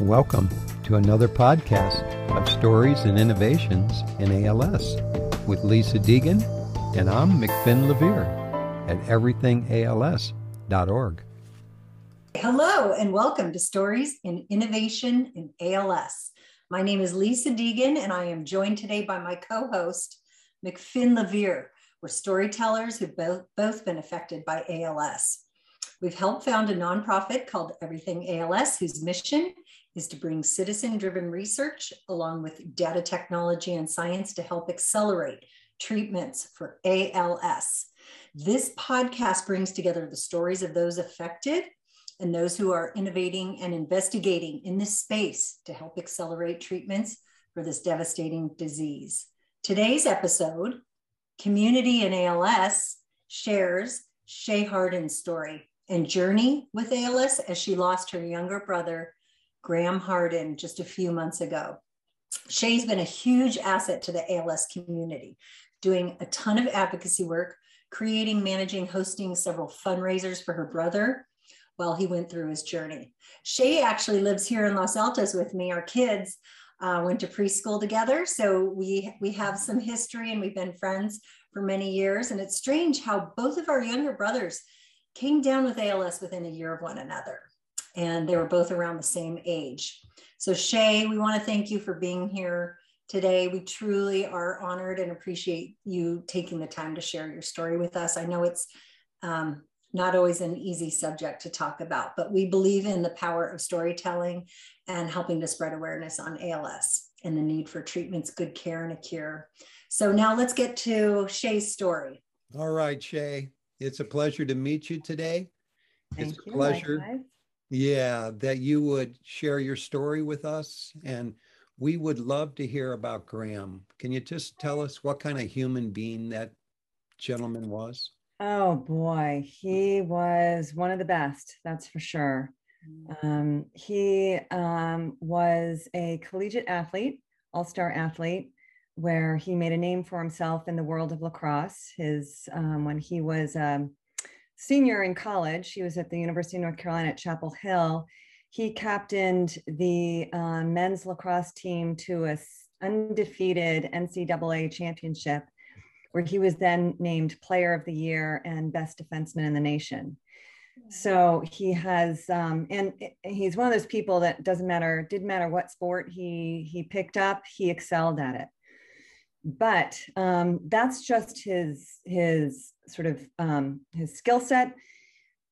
Welcome to another podcast of stories and innovations in ALS with Lisa Deegan, and I'm McFinn Levere at everythingals.org. Hello, and welcome to Stories in Innovation in ALS. My name is Lisa Deegan, and I am joined today by my co host, McFinn Levere. We're storytellers who've both, both been affected by ALS. We've helped found a nonprofit called Everything ALS, whose mission is to bring citizen driven research along with data technology and science to help accelerate treatments for ALS. This podcast brings together the stories of those affected and those who are innovating and investigating in this space to help accelerate treatments for this devastating disease. Today's episode, Community in ALS, shares Shea Harden's story and journey with ALS as she lost her younger brother Graham Harden just a few months ago. Shea's been a huge asset to the ALS community, doing a ton of advocacy work, creating, managing, hosting several fundraisers for her brother while he went through his journey. Shea actually lives here in Los Altos with me. Our kids uh, went to preschool together, so we we have some history and we've been friends for many years. And it's strange how both of our younger brothers came down with ALS within a year of one another and they were both around the same age. So, Shea, we want to thank you for being here today. We truly are honored and appreciate you taking the time to share your story with us. I know it's um, not always an easy subject to talk about, but we believe in the power of storytelling and helping to spread awareness on ALS and the need for treatments, good care, and a cure. So, now let's get to Shea's story. All right, Shea. It's a pleasure to meet you today. Thank it's a you, pleasure. Likewise yeah, that you would share your story with us. And we would love to hear about Graham. Can you just tell us what kind of human being that gentleman was? Oh boy, he was one of the best, that's for sure. Um, he um, was a collegiate athlete, all star athlete, where he made a name for himself in the world of lacrosse. His um, when he was um, senior in college, he was at the University of North Carolina at Chapel Hill. He captained the uh, men's lacrosse team to a undefeated NCAA championship, where he was then named Player of the Year and Best Defenseman in the nation. So he has, um, and he's one of those people that doesn't matter, didn't matter what sport he he picked up, he excelled at it. But um, that's just his his sort of um, his skill set.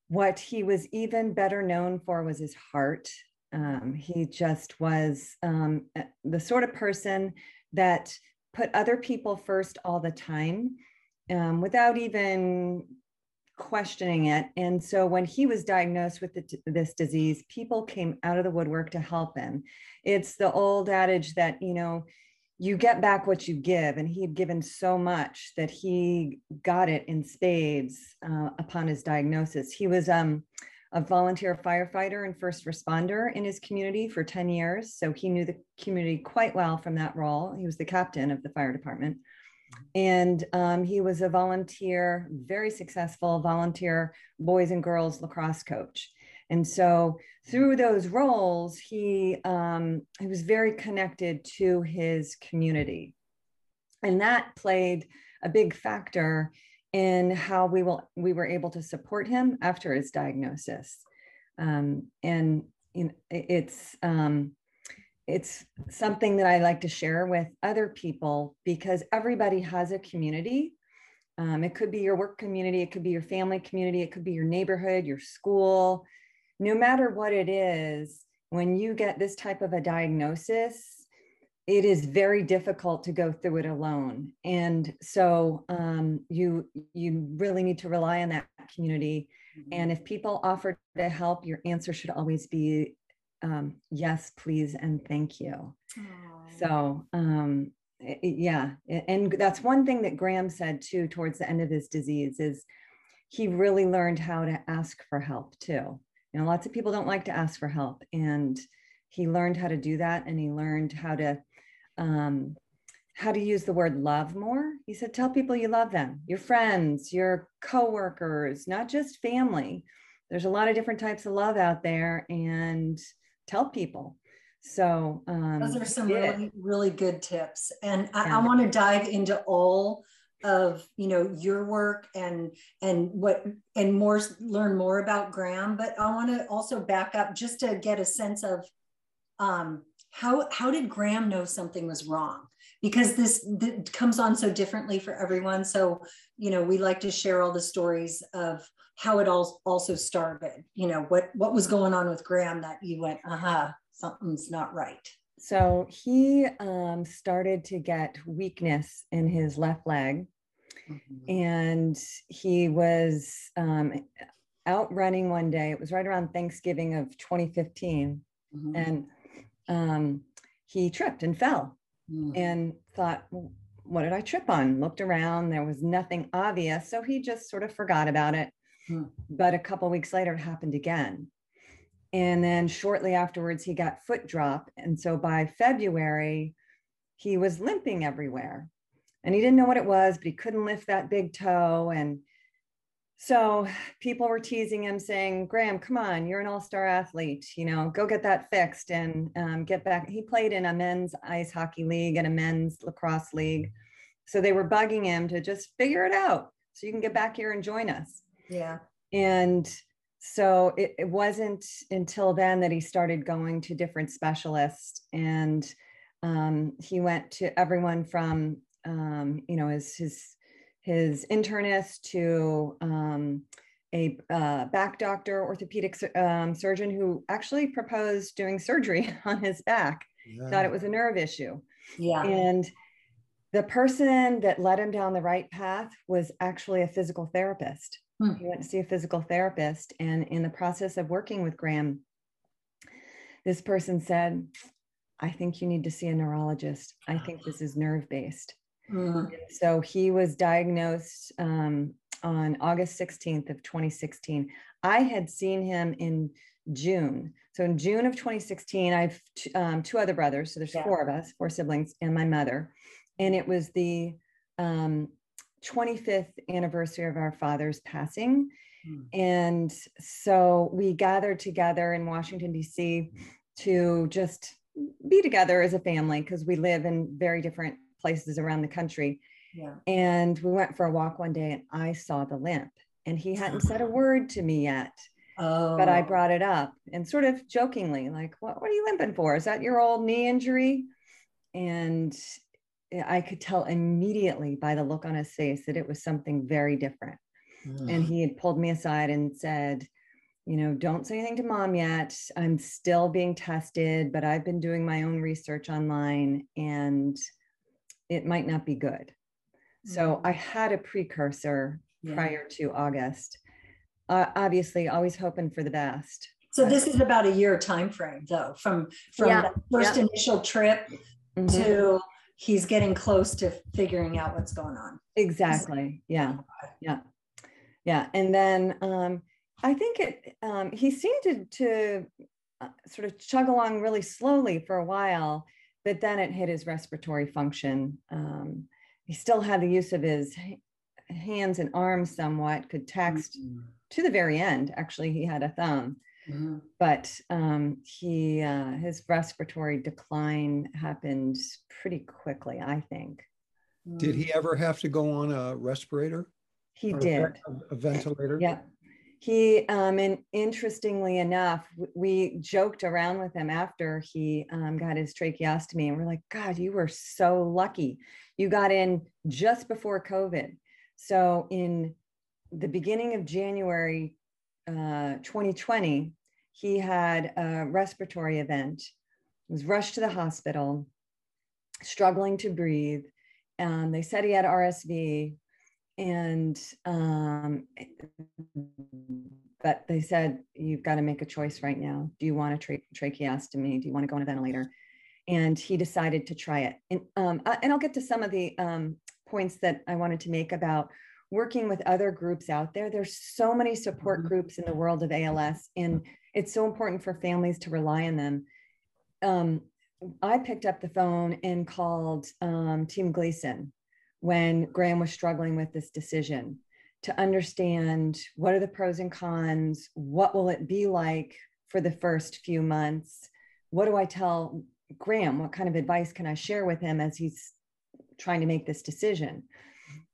What he was even better known for was his heart. Um, he just was um, the sort of person that put other people first all the time um, without even questioning it. And so when he was diagnosed with the, this disease, people came out of the woodwork to help him. It's the old adage that, you know, you get back what you give and he had given so much that he got it in spades uh, upon his diagnosis. He was um, a volunteer firefighter and first responder in his community for 10 years so he knew the community quite well from that role. He was the captain of the fire department. And um, he was a volunteer very successful volunteer boys and girls lacrosse coach and so through those roles, he um, he was very connected to his community, and that played a big factor in how we will we were able to support him after his diagnosis. Um, and you know, it's um, it's something that I like to share with other people because everybody has a community. Um, it could be your work community, it could be your family community, it could be your neighborhood, your school, no matter what it is, when you get this type of a diagnosis, it is very difficult to go through it alone. And so um, you you really need to rely on that community. Mm-hmm. And if people offer to help, your answer should always be um, yes, please, and thank you. Aww. So um, it, yeah, and that's one thing that Graham said too towards the end of his disease is he really learned how to ask for help too you know lots of people don't like to ask for help. And he learned how to do that and he learned how to um, how to use the word love more. He said tell people you love them your friends your coworkers not just family. There's a lot of different types of love out there and tell people. So um, those are some really, really good tips. And I, yeah. I want to dive into all of you know your work and and what and more learn more about Graham. But I want to also back up just to get a sense of um, how how did Graham know something was wrong? Because this, this comes on so differently for everyone. So you know we like to share all the stories of how it all also started. You know what what was going on with Graham that you went, aha, something's not right. So he um, started to get weakness in his left leg, mm-hmm. and he was um, out running one day. It was right around Thanksgiving of 2015, mm-hmm. and um, he tripped and fell, mm-hmm. and thought, "What did I trip on?" Looked around. There was nothing obvious, so he just sort of forgot about it. Hmm. But a couple weeks later, it happened again. And then shortly afterwards, he got foot drop. And so by February, he was limping everywhere. And he didn't know what it was, but he couldn't lift that big toe. And so people were teasing him, saying, Graham, come on, you're an all star athlete. You know, go get that fixed and um, get back. He played in a men's ice hockey league and a men's lacrosse league. So they were bugging him to just figure it out so you can get back here and join us. Yeah. And so it, it wasn't until then that he started going to different specialists and um, he went to everyone from um, you know his his his internist to um, a uh, back doctor orthopedic um, surgeon who actually proposed doing surgery on his back yeah. thought it was a nerve issue. Yeah. And the person that led him down the right path was actually a physical therapist Hmm. He went to see a physical therapist. And in the process of working with Graham, this person said, I think you need to see a neurologist. I think this is nerve based. Mm. So he was diagnosed um, on August 16th of 2016. I had seen him in June. So in June of 2016, I have t- um, two other brothers. So there's yeah. four of us, four siblings, and my mother. And it was the um, 25th anniversary of our father's passing. Hmm. And so we gathered together in Washington, D.C. to just be together as a family because we live in very different places around the country. Yeah. And we went for a walk one day and I saw the limp and he hadn't said a word to me yet. Oh. But I oh. brought it up and sort of jokingly, like, what, what are you limping for? Is that your old knee injury? And I could tell immediately by the look on his face that it was something very different. Mm. And he had pulled me aside and said, you know, don't say anything to mom yet. I'm still being tested, but I've been doing my own research online and it might not be good. Mm. So I had a precursor yeah. prior to August. Uh, obviously, always hoping for the best. So this is about a year time frame, though, from from yeah. first yeah. initial trip mm-hmm. to he's getting close to figuring out what's going on. Exactly. Yeah. Yeah. Yeah. And then um, I think it, um, he seemed to, to uh, sort of chug along really slowly for a while, but then it hit his respiratory function. Um, he still had the use of his hands and arms somewhat, could text mm-hmm. to the very end. Actually, he had a thumb. Mm-hmm. But um, he uh, his respiratory decline happened pretty quickly, I think. Did he ever have to go on a respirator? He did. A, a, ventilator? Yeah. He, um, and interestingly enough, we joked around with him after he um, got his tracheostomy, and we're like, God, you were so lucky. You got in just before COVID. So in the beginning of January uh, 2020, he had a respiratory event, was rushed to the hospital, struggling to breathe. Um, they said he had RSV, and um, but they said you've got to make a choice right now. Do you want a tra- tracheostomy? Do you want to go on a ventilator? And he decided to try it. And um, and I'll get to some of the um, points that I wanted to make about working with other groups out there. There's so many support mm-hmm. groups in the world of ALS, and it's so important for families to rely on them. Um, I picked up the phone and called um, Team Gleason when Graham was struggling with this decision to understand what are the pros and cons, what will it be like for the first few months, what do I tell Graham? What kind of advice can I share with him as he's trying to make this decision?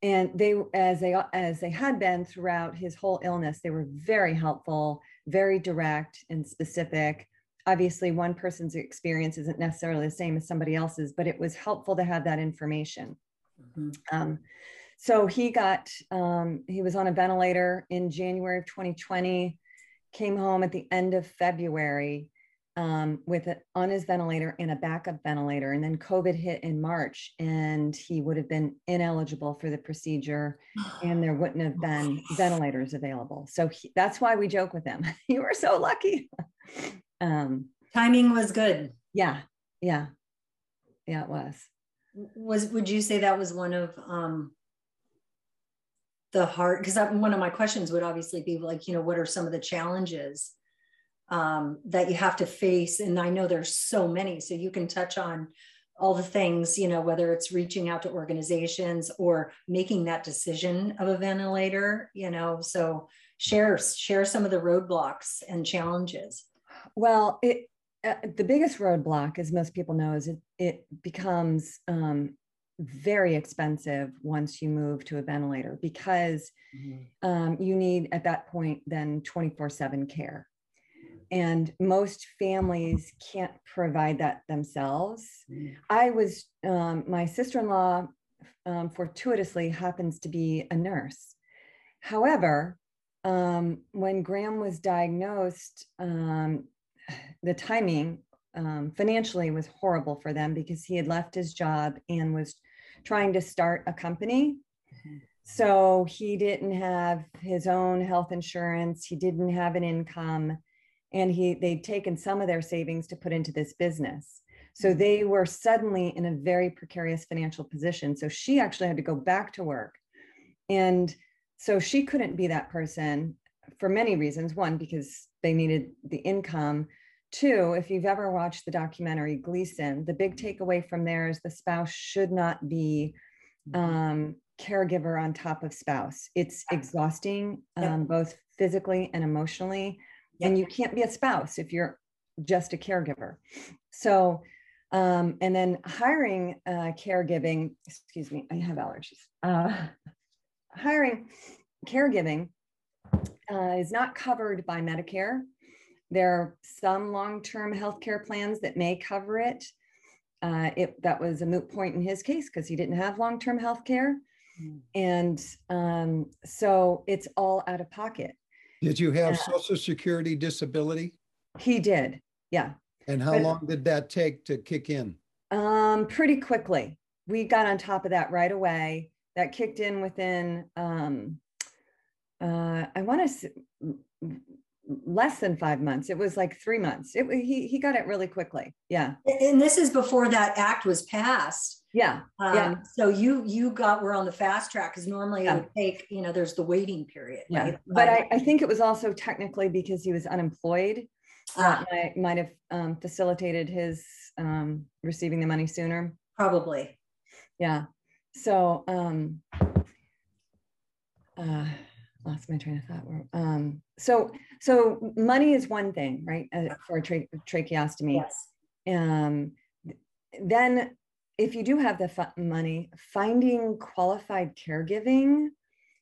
And they, as they as they had been throughout his whole illness, they were very helpful, very direct and specific. Obviously, one person's experience isn't necessarily the same as somebody else's, but it was helpful to have that information. Mm-hmm. Um, so he got um, he was on a ventilator in January of 2020, came home at the end of February um, with it on his ventilator and a backup ventilator. And then COVID hit in March and he would have been ineligible for the procedure and there wouldn't have been ventilators available. So he, that's why we joke with him. you were so lucky. um, Timing was good. Yeah. Yeah. Yeah, it was. Was, would you say that was one of, um, the hard, because one of my questions would obviously be like, you know, what are some of the challenges um, that you have to face. And I know there's so many, so you can touch on all the things, you know, whether it's reaching out to organizations or making that decision of a ventilator, you know, so share, share some of the roadblocks and challenges. Well, it, uh, the biggest roadblock, as most people know, is it, it becomes um, very expensive once you move to a ventilator because mm-hmm. um, you need at that point then 24 7 care and most families can't provide that themselves. Mm. I was, um, my sister in law um, fortuitously happens to be a nurse. However, um, when Graham was diagnosed, um, the timing um, financially was horrible for them because he had left his job and was trying to start a company. Mm-hmm. So he didn't have his own health insurance, he didn't have an income and he they'd taken some of their savings to put into this business. So mm-hmm. they were suddenly in a very precarious financial position. So she actually had to go back to work. And so she couldn't be that person for many reasons. One because they needed the income. Two if you've ever watched the documentary gleason the big takeaway from there is the spouse should not be mm-hmm. um, caregiver on top of spouse. It's exhausting um, both physically and emotionally and you can't be a spouse if you're just a caregiver. So um, and then hiring uh, caregiving excuse me i have allergies. Uh, hiring caregiving uh, is not covered by medicare. There are some long-term health care plans that may cover it. Uh, it that was a moot point in his case because he didn't have long-term health care mm. and um, so it's all out of pocket did you have Social Security disability? He did. Yeah. And how but, long did that take to kick in? Um, pretty quickly. We got on top of that right away. That kicked in within um, uh, I want to less than five months. It was like three months. It he he got it really quickly. Yeah. And this is before that act was passed. Yeah. Um, yeah. So you you got we're on the fast track because normally yeah. it would take you know there's the waiting period. Yeah. Right? But I, I think it was also technically because he was unemployed. That might, might have um, facilitated his um, receiving the money sooner. Probably. Yeah. So um, uh, lost my train of thought. Um, so so money is one thing, right? Uh, for a tra- tracheostomy. Yes. Um, then if you do have the f- money, finding qualified caregiving,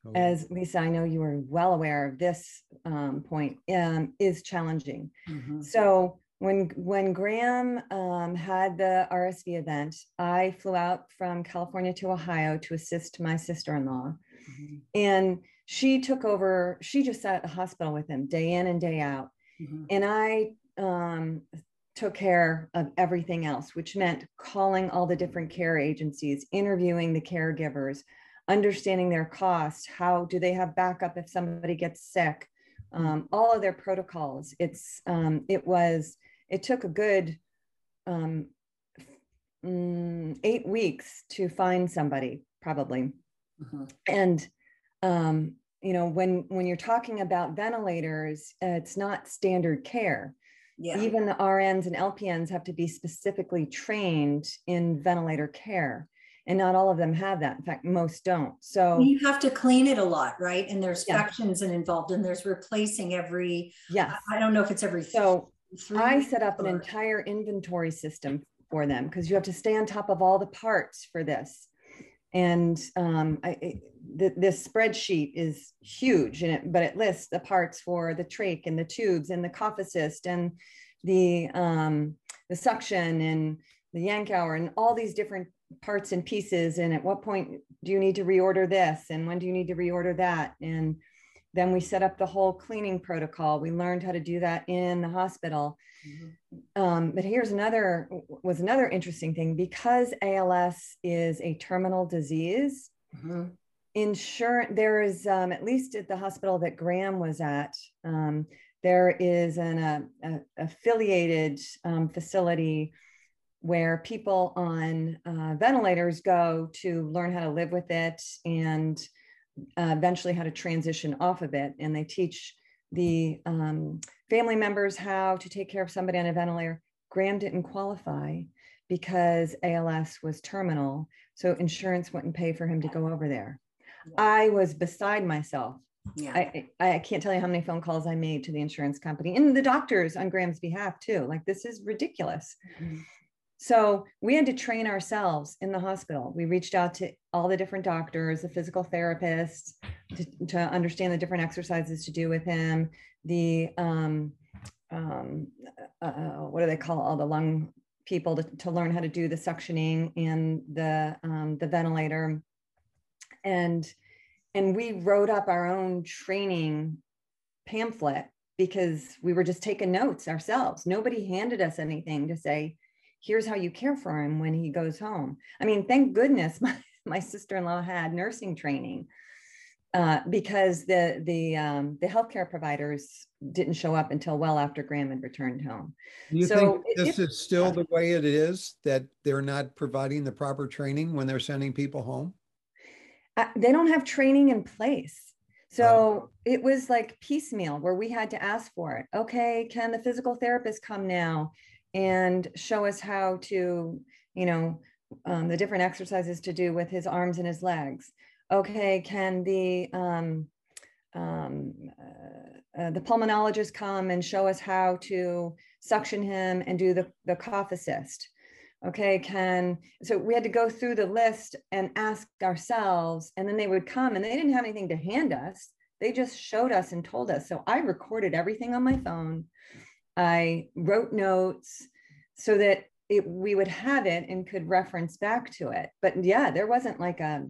oh. as Lisa, I know you are well aware of this um, point, um, is challenging. Mm-hmm. So when when Graham um, had the RSV event, I flew out from California to Ohio to assist my sister-in-law, mm-hmm. and she took over. She just sat at the hospital with him day in and day out, mm-hmm. and I um, took care of everything else, which meant calling all the different care agencies, interviewing the caregivers, understanding their costs, how do they have backup if somebody gets sick, um, all of their protocols. It's um, it was it took a good um, mm, eight weeks to find somebody probably, mm-hmm. and um, you know when when you're talking about ventilators, uh, it's not standard care yeah. Even the RNs and LPNs have to be specifically trained in ventilator care. And not all of them have that. In fact, most don't. So you have to clean it a lot, right? And there's yeah. and involved, and there's replacing every. Yeah. I don't know if it's every so I set up an entire inventory system for them because you have to stay on top of all the parts for this. And um, I, the, this spreadsheet is huge, and it, but it lists the parts for the trach and the tubes and the cough assist and the um, the suction and the Yankauer and all these different parts and pieces. And at what point do you need to reorder this? And when do you need to reorder that? And then we set up the whole cleaning protocol. We learned how to do that in the hospital. Mm-hmm. Um, but here's another was another interesting thing because ALS is a terminal disease. Mm-hmm. Insurance there is um, at least at the hospital that Graham was at. Um, there is an uh, a, affiliated um, facility where people on uh, ventilators go to learn how to live with it and uh, eventually how to transition off of it. And they teach the um, family members how to take care of somebody on a ventilator. Graham didn't qualify because ALS was terminal. So insurance wouldn't pay for him to go over there. I was beside myself. Yeah. I, I can't tell you how many phone calls I made to the insurance company and the doctors on Graham's behalf too. Like this is ridiculous. Mm-hmm. So we had to train ourselves in the hospital. We reached out to all the different doctors, the physical therapists, to, to understand the different exercises to do with him. The um, um, uh, uh, what do they call all the lung people to, to learn how to do the suctioning and the um, the ventilator, and and we wrote up our own training pamphlet because we were just taking notes ourselves. Nobody handed us anything to say here's how you care for him when he goes home. I mean, thank goodness my, my sister-in-law had nursing training uh, because the the um, the healthcare providers didn't show up until well after Graham had returned home. you so think this it, is still the way it is that they're not providing the proper training when they're sending people home? They don't have training in place. So it was like piecemeal where we had to ask for it. Okay, can the physical therapist come now? and show us how to, you know, um, the different exercises to do with his arms and his legs. Okay, can the um, um, uh, uh, the pulmonologist come and show us how to suction him and do the, the cough assist? Okay, can so we had to go through the list and ask ourselves, and then they would come and they didn't have anything to hand us. They just showed us and told us. So I recorded everything on my phone. I wrote notes so that it, we would have it and could reference back to it. But yeah, there wasn't like a.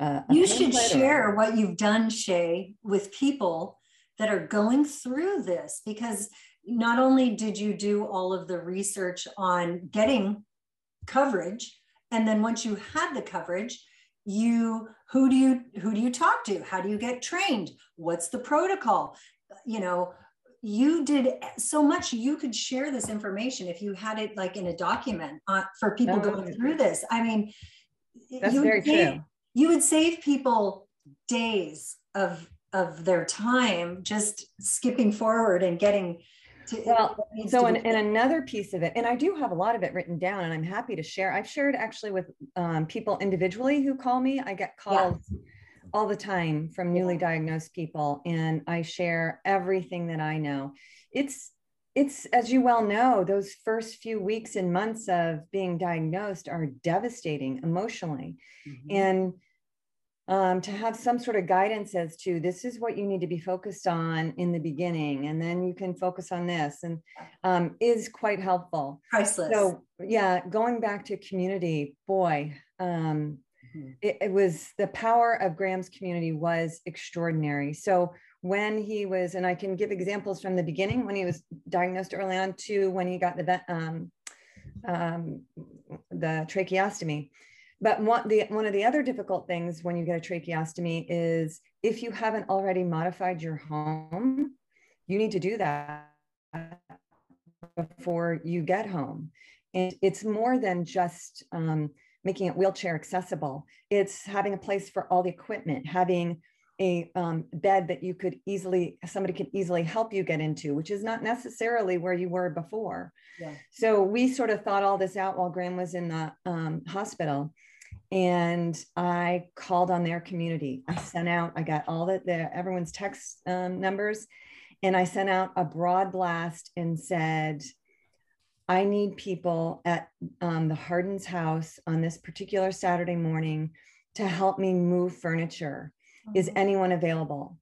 a, you should share or... what you've done, Shea, with people that are going through this because not only did you do all of the research on getting coverage, and then once you had the coverage, you who do you who do you talk to? How do you get trained? What's the protocol? You know, you did so much you could share this information if you had it like in a document uh, for people oh, going through this i mean that's very save, true you would save people days of of their time just skipping forward and getting to, well so in, in another piece of it and i do have a lot of it written down and i'm happy to share. I've shared actually with um, people individually who call me. I get calls yeah all the time from newly diagnosed people and I share everything that I know. It's it's as you well know those first few weeks and months of being diagnosed are devastating emotionally. Mm-hmm. and um, to have some sort of guidance as to this is what you need to be focused on in the beginning and then you can focus on this and um, is quite helpful priceless so yeah going back to community boy um, Mm-hmm. It, it, was the power of Graham's community was extraordinary. So when he was, and I can give examples from the beginning when he was diagnosed early on to when he got the um, um, the tracheostomy. But one, the, one of the other difficult things when you get a tracheostomy is if you haven't already modified your home, you need to do that before you get home. And it's more than just um, making it wheelchair accessible. It's having a place for all the equipment, having a um, bed that you could easily, somebody could easily help you get into, which is not necessarily where you were before. Yeah. So we sort of thought all this out while Graham was in the um, hospital. And I called on their community. I sent out, I got all the, the everyone's text um, numbers And I sent out a broad blast and said, I need people at um, the Hardens house on this particular Saturday morning to help me move furniture. Is mm-hmm. anyone available?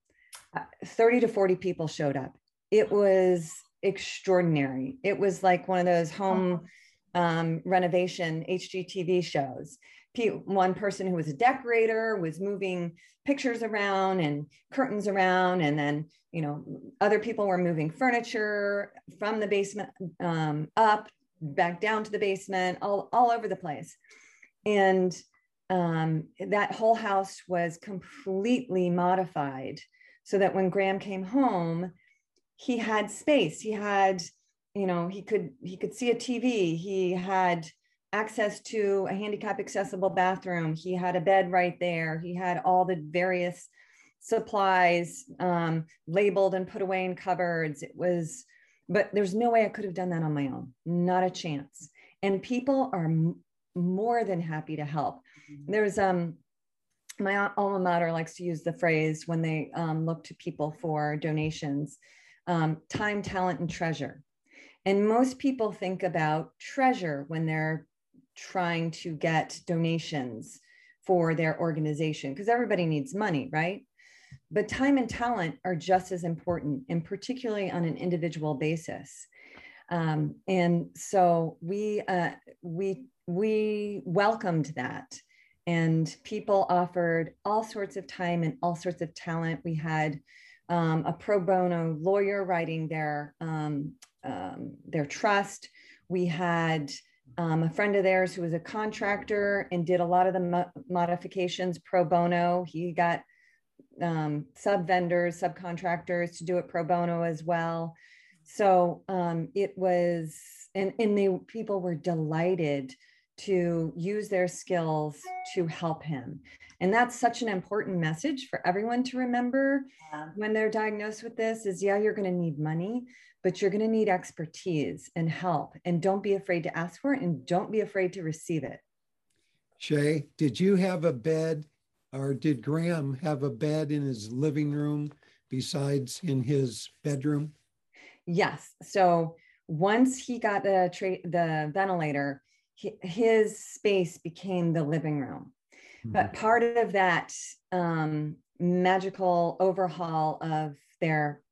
Uh, 30 to 40 people showed up. It was extraordinary. It was like one of those home um, renovation HGTV shows. One person who was a decorator was moving pictures around and curtains around, and then you know other people were moving furniture from the basement um, up, back down to the basement, all all over the place, and um, that whole house was completely modified so that when Graham came home, he had space. He had, you know, he could he could see a TV. He had access to a handicap accessible bathroom. He had a bed right there. He had all the various supplies um, labeled and put away in cupboards. It was, but there's no way I could have done that on my own. Not a chance. And people are m- more than happy to help. Mm-hmm. There's um my alma mater likes to use the phrase when they um, look to people for donations um, time, talent, and treasure. And most people think about treasure when they're trying to get donations for their organization because everybody needs money, right? But time and talent are just as important, and particularly on an individual basis. Um, and so we uh, we we welcomed that, and people offered all sorts of time and all sorts of talent. We had um, a pro bono lawyer writing their um, um, their trust. We had um, a friend of theirs who was a contractor and did a lot of the mo- modifications pro bono. He got um, sub vendors, subcontractors to do it pro bono as well. So um, it was, and, and the people were delighted to use their skills to help him. And that's such an important message for everyone to remember yeah. when they're diagnosed with this is yeah, you're going to need money, but you're going to need expertise and help. And don't be afraid to ask for it and don't be afraid to receive it. Shea, did you have a bed or did Graham have a bed in his living room besides in his bedroom? Yes. So once he got the tra- the ventilator, his space became the living room. Mm-hmm. But part of that um, magical overhaul of their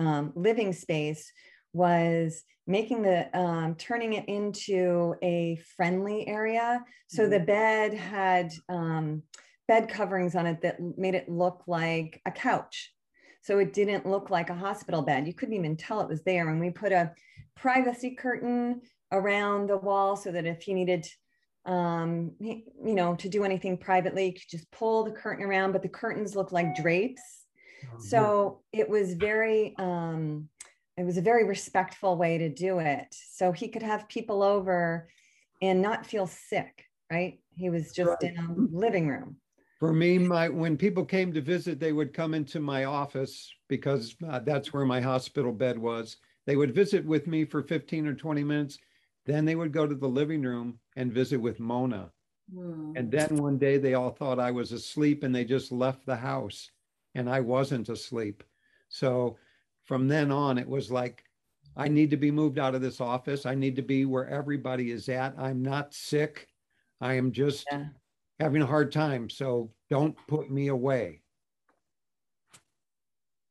um, living space was making the um, turning it into a friendly area. So mm-hmm. the bed had um, bed coverings on it that made it look like a couch. So it didn't look like a hospital bed. You couldn't even tell it was there. And we put a privacy curtain around the wall so that if he needed um you know to do anything privately you could just pull the curtain around but the curtains look like drapes so it was very um it was a very respectful way to do it. So he could have people over and not feel sick right? He was just right. in a living room. For me my when people came to visit they would come into my office because uh, that's where my hospital bed was. They would visit with me for 15 or 20 minutes. Then they would go to the living room and visit with Mona. Mm. And then one day they all thought I was asleep and they just left the house and I wasn't asleep. So from then on, it was like, I need to be moved out of this office. I need to be where everybody is at. I'm not sick. I am just yeah. having a hard time. So don't put me away.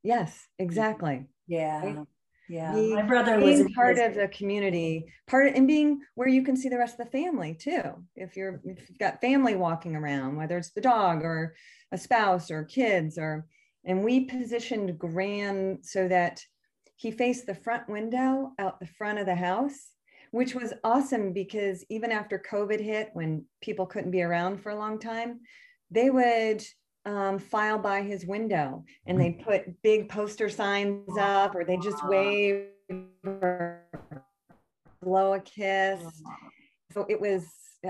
Yes, exactly. Yeah. Right? Yeah, my brother was part of the community, part of, and being where you can see the rest of the family too. If you're if you've got family walking around, whether it's the dog or a spouse or kids, or and we positioned Graham so that he faced the front window out the front of the house, which was awesome because even after COVID hit, when people couldn't be around for a long time, they would um, file by his window and they put big poster signs up or they just wave or blow a kiss. So it was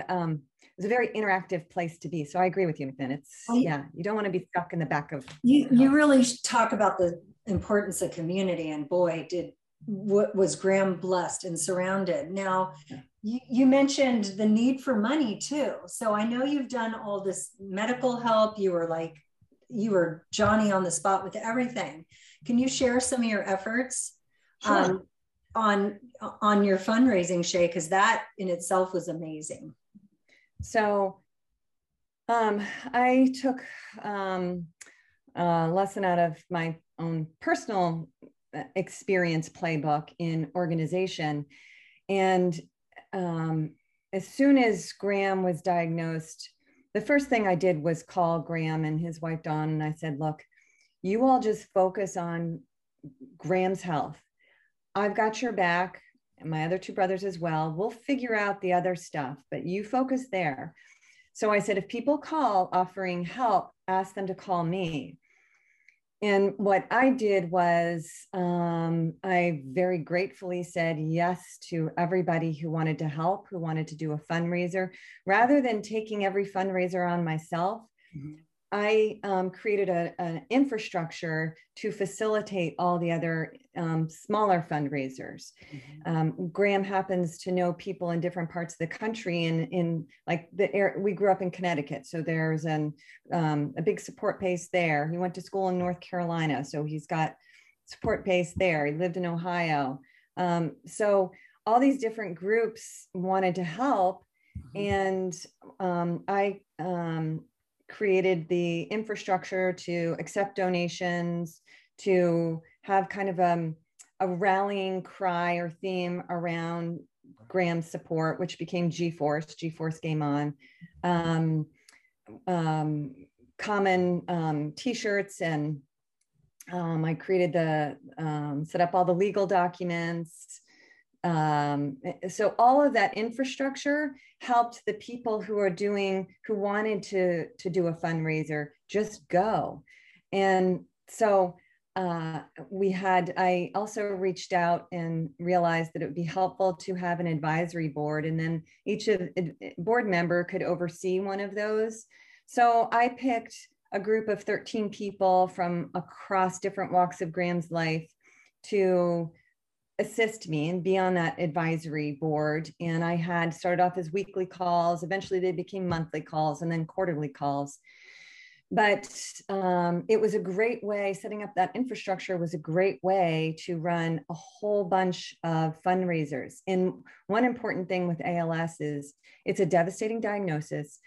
um, it was a very interactive place to be. So I agree with you, Finn. It's yeah, you don't want to be stuck in the back of. You you really talk about the importance of community, and boy, did what was Graham blessed and surrounded. Now, you, you mentioned the need for money too. So I know you've done all this medical help. You were like, you were Johnny on the spot with everything. Can you share some of your efforts sure. um, on on your fundraising, Shea? Because that in itself was amazing. So, um, I took um, a lesson out of my own personal uh, experience playbook in organization, and um, as soon as Graham was diagnosed, the first thing I did was call Graham and his wife Dawn, and I said, "Look, you all just focus on Graham's health. I've got your back, and my other two brothers as well. We'll figure out the other stuff, but you focus there." So I said, if people call offering help, ask them to call me. And what I did was, um, I very gratefully said yes to everybody who wanted to help, who wanted to do a fundraiser. Rather than taking every fundraiser on myself, mm-hmm. I um, created an infrastructure to facilitate all the other um, smaller fundraisers. Mm-hmm. Um, Graham happens to know people in different parts of the country, and in, like the air, we grew up in Connecticut, so there's an um, a big support base there. He went to school in North Carolina, so he's got support base there. He lived in Ohio, um, so all these different groups wanted to help, mm-hmm. and um, I created the infrastructure to accept donations, to have kind of um, a rallying cry or theme around Graham's support, which became G-Force, G-Force Game On. Um, um, common um, t-shirts and um, I created the, um, set up all the legal documents, um, eh, so all of that infrastructure helped the people who are doing who wanted to to do a fundraiser just go. And so uh, we had i also reached out and realized that it would be helpful to have an advisory board and then each of board member could oversee one of those. So i picked a group of 13 people from across different walks of graham's life to assist me and be on that advisory board. And I had started off as weekly calls. Eventually, they became monthly calls and then quarterly calls. But um, it was a great way, setting up that infrastructure was a great way to run a whole bunch of fundraisers. And one important thing with ALS is it's a devastating diagnosis,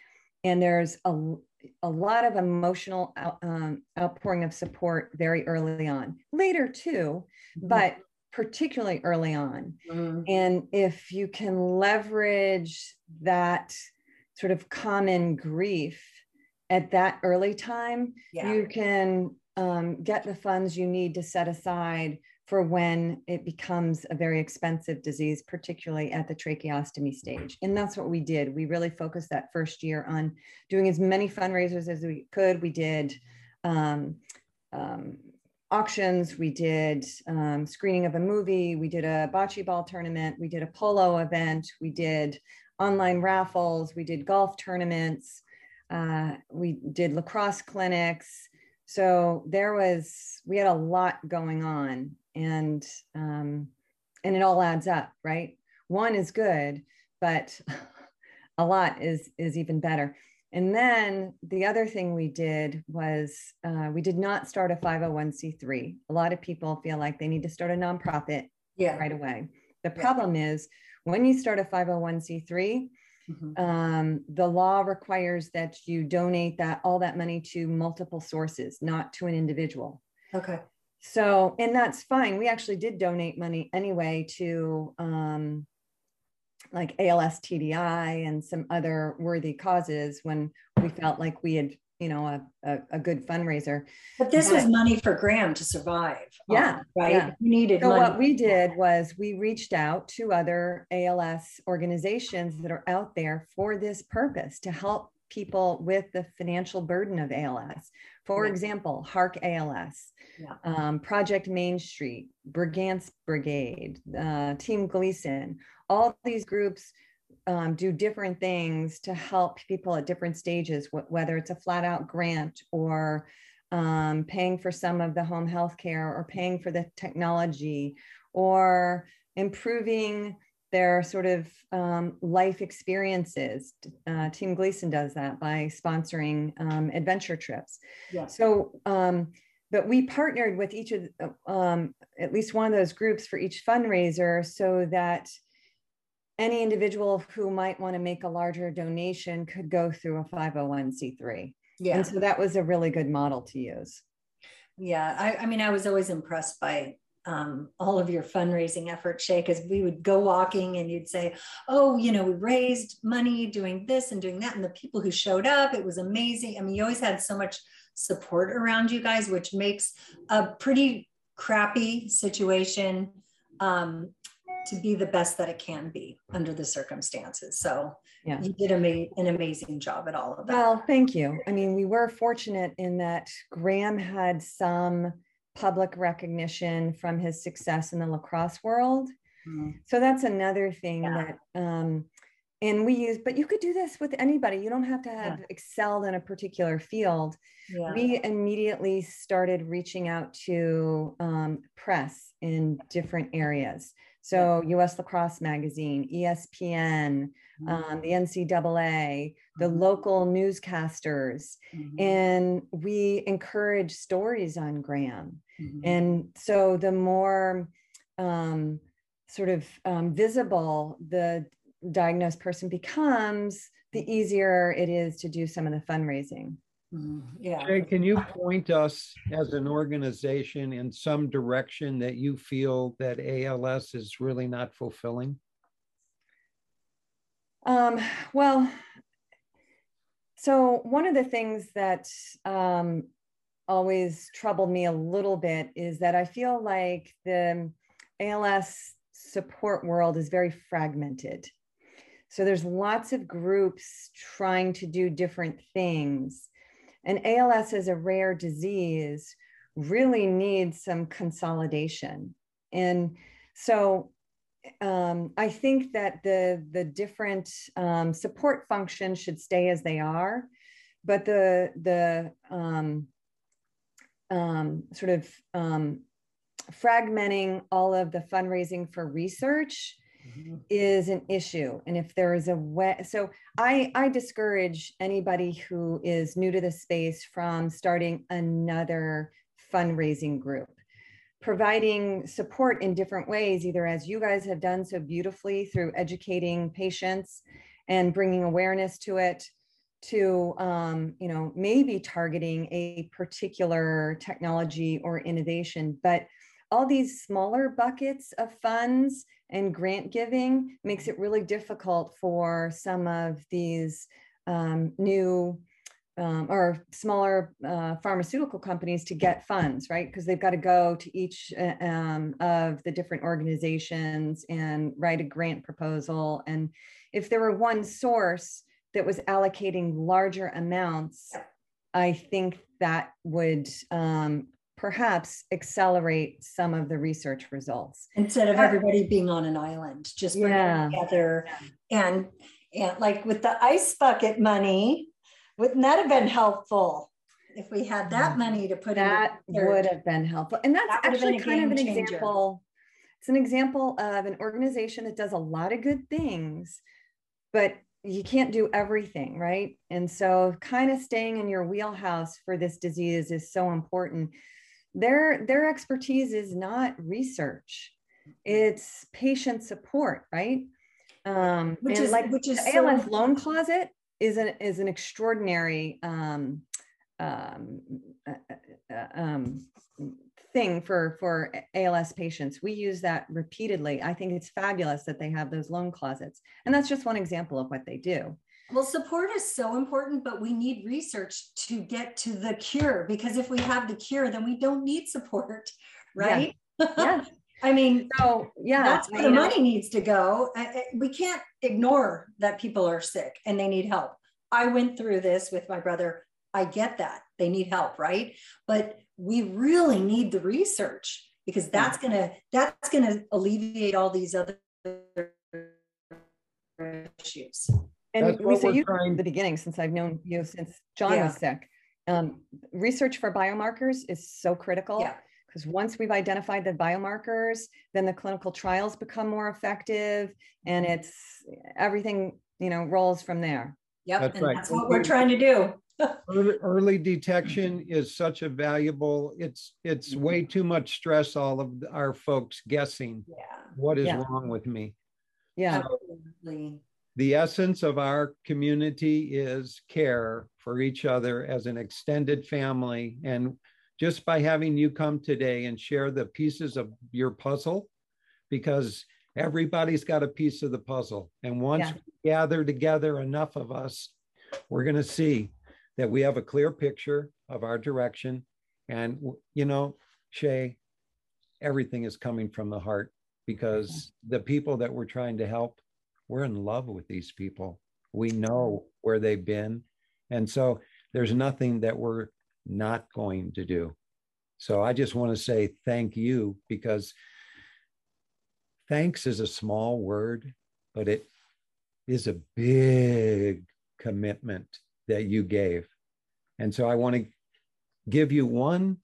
and there's a, a lot of emotional out, um, outpouring of support very early on. Later, too, mm-hmm. but particularly early on. Mm. And if you can leverage that sort of common grief at that early time, yeah. you can um, get the funds you need to set aside for when it becomes a very expensive disease, particularly at the tracheostomy stage. And that's what we did. We really focused that first year on doing as many fundraisers as we could. We did um, um, auctions, we did um, screening of a movie, we did a bocce ball tournament, we did a polo event, we did online raffles, we did golf tournaments, uh, we did lacrosse clinics. So there was, we had a lot going on and, um, and it all adds up, right? One is good, but a lot is, is even better. And then the other thing we did was uh, we did not start a 501c3. A lot of people feel like they need to start a nonprofit yeah. right away. The yeah. problem is when you start a 501c3, mm-hmm. um, the law requires that you donate that all that money to multiple sources, not to an individual. Okay. So, and that's fine. We actually did donate money anyway to um, like ALS TDI and some other worthy causes when we felt like we had, you know, a, a, a good fundraiser. But this but, was money for Graham to survive. Yeah. Um, right. Yeah. You needed so money. what we did was we reached out to other ALS organizations that are out there for this purpose to help people with the financial burden of ALS. For yeah. example, Hark ALS, yeah. um, Project Main Street, Brigance Brigade, uh, Team Gleason, all these groups um, do different things to help people at different stages, wh- whether it's a flat out grant or um, paying for some of the home health care or paying for the technology or improving their sort of um, life experiences. Uh, Team Gleason does that by sponsoring um, adventure trips. Yeah. So um, but we partnered with each of um, at least one of those groups for each fundraiser so that any individual who might want to make a larger donation could go through a 501c3 yeah and so that was a really good model to use yeah i, I mean i was always impressed by um, all of your fundraising efforts, Shea, because we would go walking and you'd say, Oh, you know, we raised money doing this and doing that. And the people who showed up, it was amazing. I mean, you always had so much support around you guys, which makes a pretty crappy situation um, to be the best that it can be under the circumstances. So yeah. you did ama- an amazing job at all of that. Well, thank you. I mean, we were fortunate in that Graham had some public recognition from his success in the lacrosse world. Mm-hmm. So that's another thing yeah. that, um, and we use, but you could do this with anybody. You don't have to have yeah. excelled in a particular field. Yeah. We immediately started reaching out to um, press in different areas. So US Lacrosse Magazine, ESPN, mm-hmm. um, the NCAA, the mm-hmm. local newscasters, mm-hmm. and we encourage stories on Graham. Mm-hmm. And so the more um, sort of um, visible the diagnosed person becomes, the easier it is to do some of the fundraising. Mm, yeah. Shea, can you point us as an organization in some direction that you feel that ALS is really not fulfilling? Um, well, so one of the things that um, always troubled me a little bit is that I feel like the ALS support world is very fragmented. So there's lots of groups trying to do different things. And ALS is a rare disease really needs some consolidation. And so um, I think that the, the different um, support functions should stay as they are, but the, the um, um sort of um, fragmenting all of the fundraising for research mm-hmm. is an issue and if there is a way so i i discourage anybody who is new to the space from starting another fundraising group providing support in different ways either as you guys have done so beautifully through educating patients and bringing awareness to it to um, you know maybe targeting a particular technology or innovation but all these smaller buckets of funds and grant giving makes it really difficult for some of these um, new um, or smaller uh, pharmaceutical companies to get funds, right? Because they've got to go to each uh, um, of the different organizations and write a grant proposal. And if there were one source that was allocating larger amounts, I think that would um, perhaps accelerate some of the research results. Instead of everybody being on an island just bringing yeah. together. And and like with the ice bucket money wouldn't that have been helpful if we had that mm. money to put that would have been helpful. And that's that actually kind of an changer. example. It's an example of an organization that does a lot of good things but you can't do everything right? And so kind of staying in your wheelhouse for this disease is so important their their expertise is not research. It's patient support right? Um which and is like which is als so- loan closet is an is an extraordinary um um, uh, uh, uh, um thing for for als patients. We use that repeatedly. I think it's fabulous that they have those loan closets. And that's just one example of what they do well, support is so important, but we need research to get to the cure because if we have the cure, then we don't need support, right? Yeah. yeah. I mean, so yeah, that's where the know. money needs to go. We can't ignore that people are sick and they need help. I went through this with my brother. I get that they need help, right? But we really need the research because that's gonna that's gonna alleviate all these other issues. And Lisa, you from the beginning, since I've known you since John yeah. was sick, um, research for biomarkers is so critical. Yeah. Because once we've identified the biomarkers, then the clinical trials become more effective, and mm-hmm. it's everything you know rolls from there. Yep, that's and right. that's what we're trying to do. early, early, detection is such a valuable it's it's way mm-hmm. too much stress all of our folks guessing yeah. what is yeah. wrong with me yeah so Absolutely. The essence of our community is care for each other as an extended family and just by having you come today and share the pieces of your puzzle because everybody's got a piece of the puzzle and once yeah. we gather together enough of us we're going to see that we have a clear picture of our direction. And, you know, Shea, everything is coming from the heart because the people that we're trying to help, we're in love with these people. We know where they've been. And so there's nothing that we're not going to do. So I just want to say thank you because thanks is a small word, but it is a big commitment that you gave. And so I want to give you one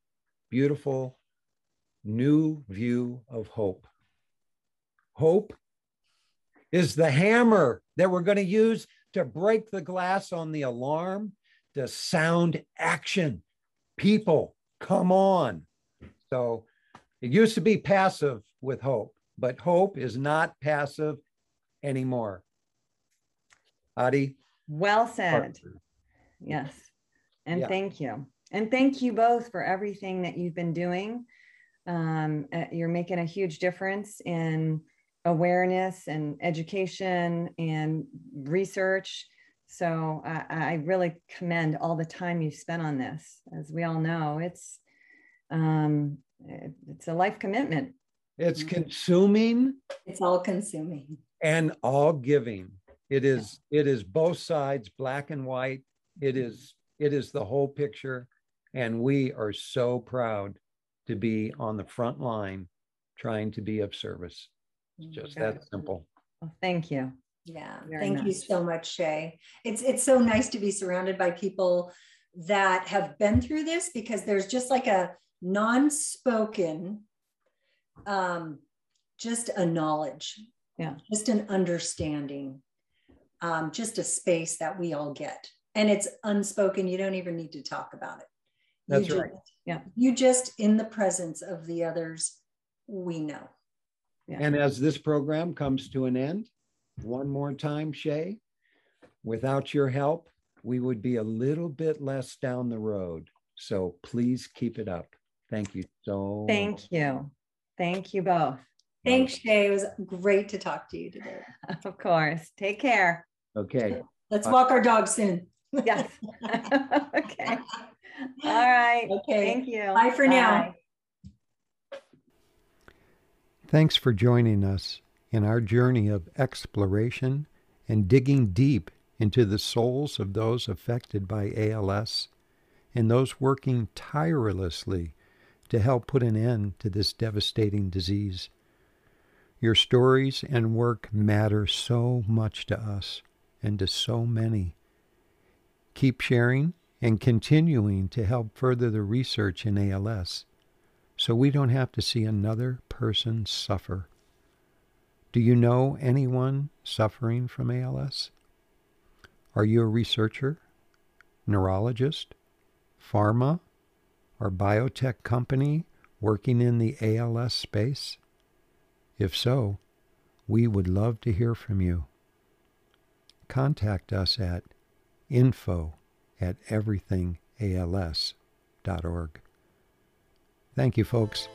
beautiful new view of hope. Hope is the hammer that we're going to use to break the glass on the alarm to sound action. People, come on. So it used to be passive with hope, but hope is not passive anymore. Adi? Well said. Yes. And yeah. thank you. And thank you both for everything that you've been doing. Um, uh, you're making a huge difference in awareness and education and research. So I, I really commend all the time you've spent on this. As we all know, it's um, it's a life commitment. It's consuming. It's all consuming. And all giving. It is it is both sides, black and white. It is it is the whole picture, and we are so proud to be on the front line, trying to be of service. It's just that simple. Well, thank you. Yeah, Very thank nice. you so much, Shea. It's it's so nice to be surrounded by people that have been through this because there's just like a non-spoken um just a knowledge yeah just an understanding um, just a space that we all get. And it's unspoken. You don't even need to talk about it. That's you right. Just, yeah. You just, in the presence of the others, we know. Yeah. And as this program comes to an end, one more time, Shea, without your help, we would be a little bit less down the road. So please keep it up. Thank you so Thank much. you. Thank you both. Thanks, Shea. It was great to talk to you today. Of course. Take care. Okay. Let's walk our dog soon. yes. okay. All right. Okay. Thank you. Bye for Bye. now. Thanks for joining us in our journey of exploration and digging deep into the souls of those affected by ALS and those working tirelessly to help put an end to this devastating disease. Your stories and work matter so much to us and to so many. Keep sharing and continuing to help further the research in ALS so we don't have to see another person suffer. Do you know anyone suffering from ALS? Are you a researcher, neurologist, pharma, or biotech company working in the ALS space? If so, we would love to hear from you contact us at info at everythingals.org. Thank you, folks.